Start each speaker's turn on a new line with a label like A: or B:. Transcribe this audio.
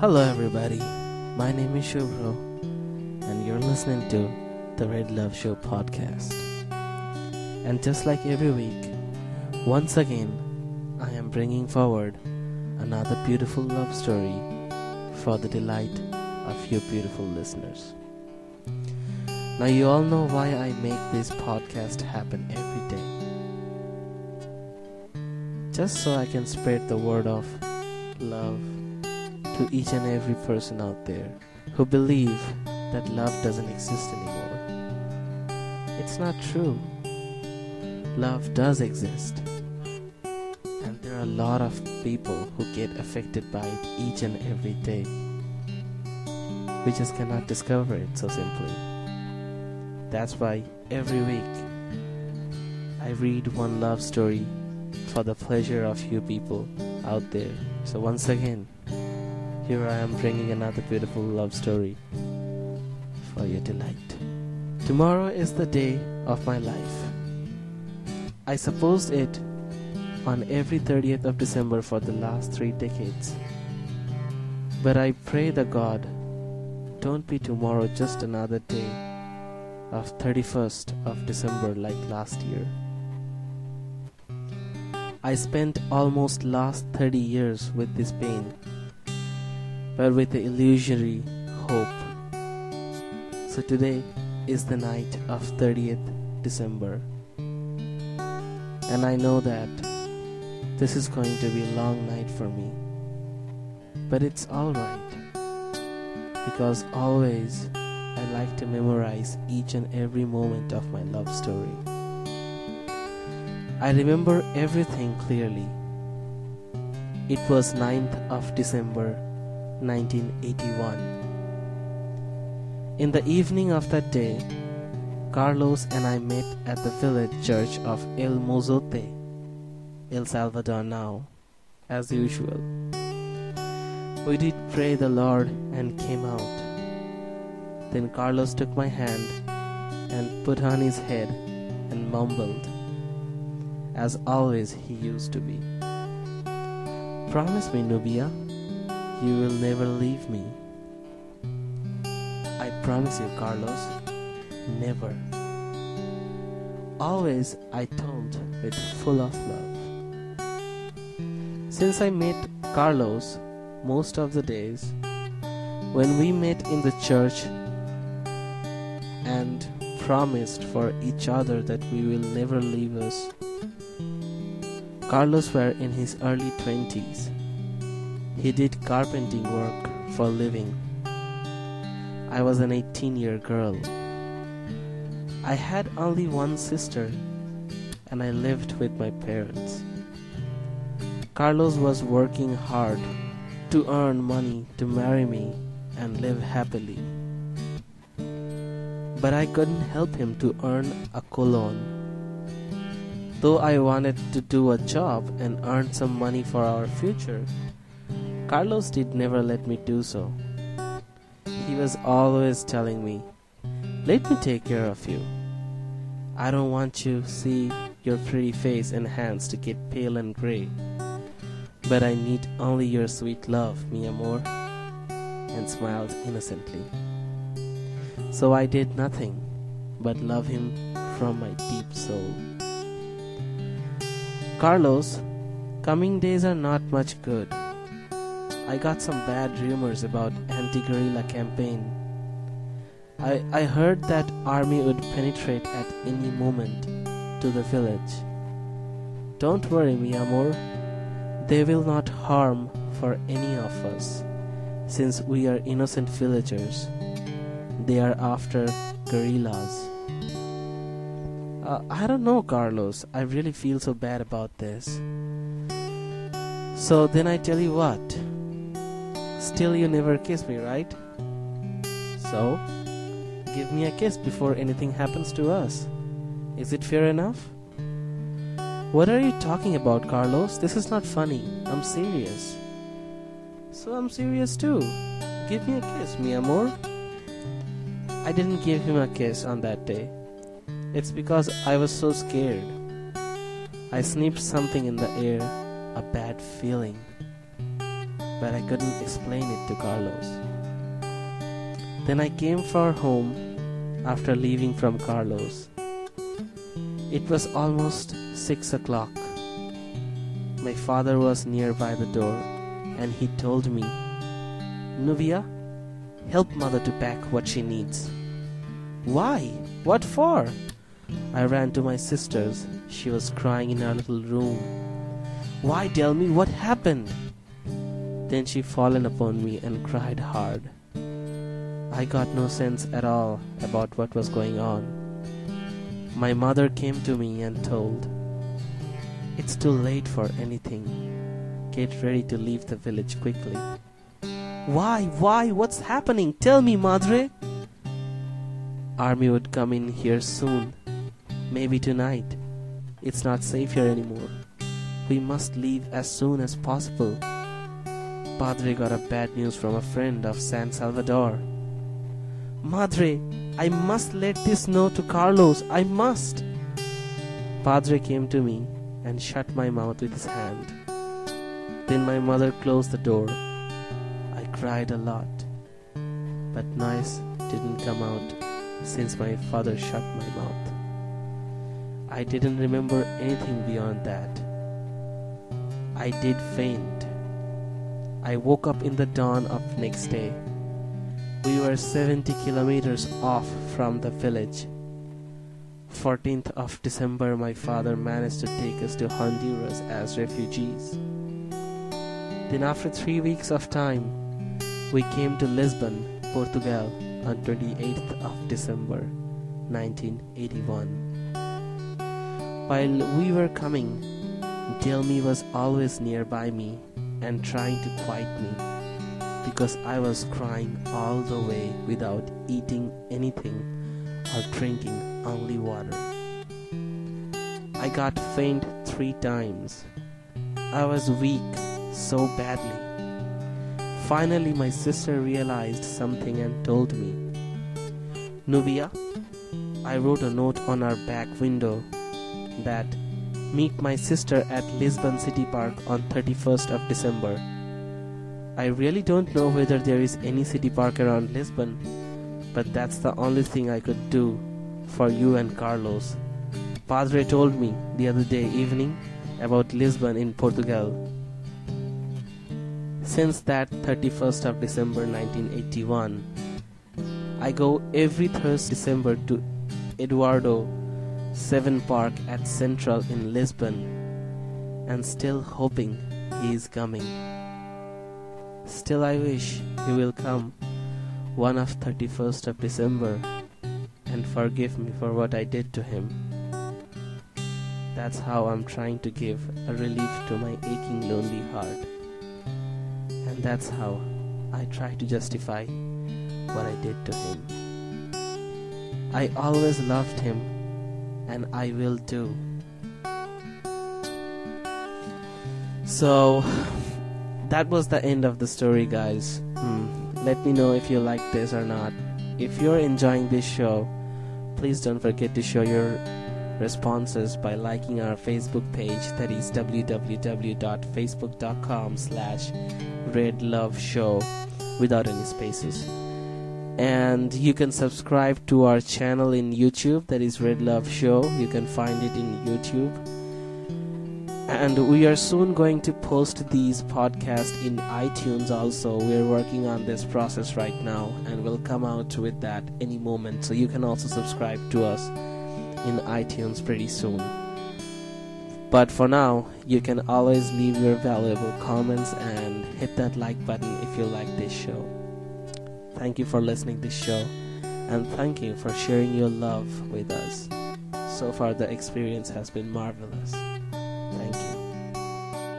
A: Hello, everybody. My name is Shubhro, and you're listening to the Red Love Show podcast. And just like every week, once again, I am bringing forward another beautiful love story for the delight of you beautiful listeners. Now, you all know why I make this podcast happen every day. Just so I can spread the word of love to each and every person out there who believe that love doesn't exist anymore. It's not true. Love does exist. And there are a lot of people who get affected by it each and every day. We just cannot discover it so simply. That's why every week I read one love story for the pleasure of you people out there. So once again, here I am bringing another beautiful love story for your delight. Tomorrow is the day of my life. I supposed it on every 30th of December for the last three decades. But I pray the God, don't be tomorrow just another day of 31st of December like last year. I spent almost last 30 years with this pain, but with the illusory hope. So today is the night of 30th December. And I know that this is going to be a long night for me. But it's alright. Because always I like to memorize each and every moment of my love story. I remember everything clearly. It was 9th of December 1981. In the evening of that day, Carlos and I met at the village church of El Mozote, El Salvador now, as usual. We did pray the Lord and came out. Then Carlos took my hand and put on his head and mumbled, as always he used to be. Promise me, Nubia, you will never leave me. I promise you, Carlos, never. Always I told with full of love. Since I met Carlos most of the days, when we met in the church and promised for each other that we will never leave us. Carlos were in his early 20s. He did carpenting work for a living. I was an 18 year girl. I had only one sister and I lived with my parents. Carlos was working hard to earn money to marry me and live happily. But I couldn't help him to earn a colon. Though I wanted to do a job and earn some money for our future, Carlos did never let me do so. He was always telling me, Let me take care of you. I don't want you to see your pretty face and hands to get pale and gray. But I need only your sweet love, mi amor. And smiled innocently. So I did nothing but love him from my deep soul. Carlos, coming days are not much good. I got some bad rumors about anti-guerrilla campaign. I, I heard that army would penetrate at any moment to the village. Don't worry, mi amor. They will not harm for any of us, since we are innocent villagers. They are after guerrillas. Uh, I don't know, Carlos. I really feel so bad about this. So then I tell you what. Still, you never kiss me, right? So, give me a kiss before anything happens to us. Is it fair enough? What are you talking about, Carlos? This is not funny. I'm serious. So I'm serious too. Give me a kiss, mi amor. I didn't give him a kiss on that day. It's because I was so scared. I sniffed something in the air, a bad feeling. But I couldn't explain it to Carlos. Then I came for home after leaving from Carlos. It was almost six o'clock. My father was nearby the door and he told me, Nubia, help mother to pack what she needs. Why? What for? I ran to my sister's. She was crying in her little room. Why tell me what happened? Then she fallen upon me and cried hard. I got no sense at all about what was going on. My mother came to me and told, It's too late for anything. Get ready to leave the village quickly. Why? Why? What's happening? Tell me, Madre. Army would come in here soon. Maybe tonight. It's not safe here anymore. We must leave as soon as possible. Padre got a bad news from a friend of San Salvador. Madre, I must let this know to Carlos. I must. Padre came to me and shut my mouth with his hand. Then my mother closed the door. I cried a lot, but noise didn't come out since my father shut my mouth. I didn't remember anything beyond that. I did faint. I woke up in the dawn of next day. We were 70 kilometers off from the village. 14th of December my father managed to take us to Honduras as refugees. Then after 3 weeks of time we came to Lisbon, Portugal on 28th of December 1981. While we were coming, Delmi was always nearby me and trying to quiet me because I was crying all the way without eating anything or drinking only water. I got faint three times. I was weak so badly. Finally, my sister realized something and told me, Nubia, I wrote a note on our back window that meet my sister at Lisbon City Park on 31st of December. I really don't know whether there is any city park around Lisbon, but that's the only thing I could do for you and Carlos. Padre told me the other day evening about Lisbon in Portugal since that 31st of December 1981. I go every Thursday December to Eduardo Seven Park at Central in Lisbon and still hoping he is coming. Still I wish he will come one of 31st of December and forgive me for what I did to him. That's how I'm trying to give a relief to my aching lonely heart. And that's how I try to justify what I did to him. I always loved him, and I will too. So, that was the end of the story, guys. Hmm. Let me know if you like this or not. If you're enjoying this show, please don't forget to show your responses by liking our Facebook page that is www.facebook.com slash red love show without any spaces and you can subscribe to our channel in youtube that is red love show you can find it in youtube and we are soon going to post these podcasts in itunes also we're working on this process right now and we'll come out with that any moment so you can also subscribe to us in iTunes pretty soon. But for now, you can always leave your valuable comments and hit that like button if you like this show. Thank you for listening to this show and thank you for sharing your love with us. So far the experience has been marvelous. Thank you.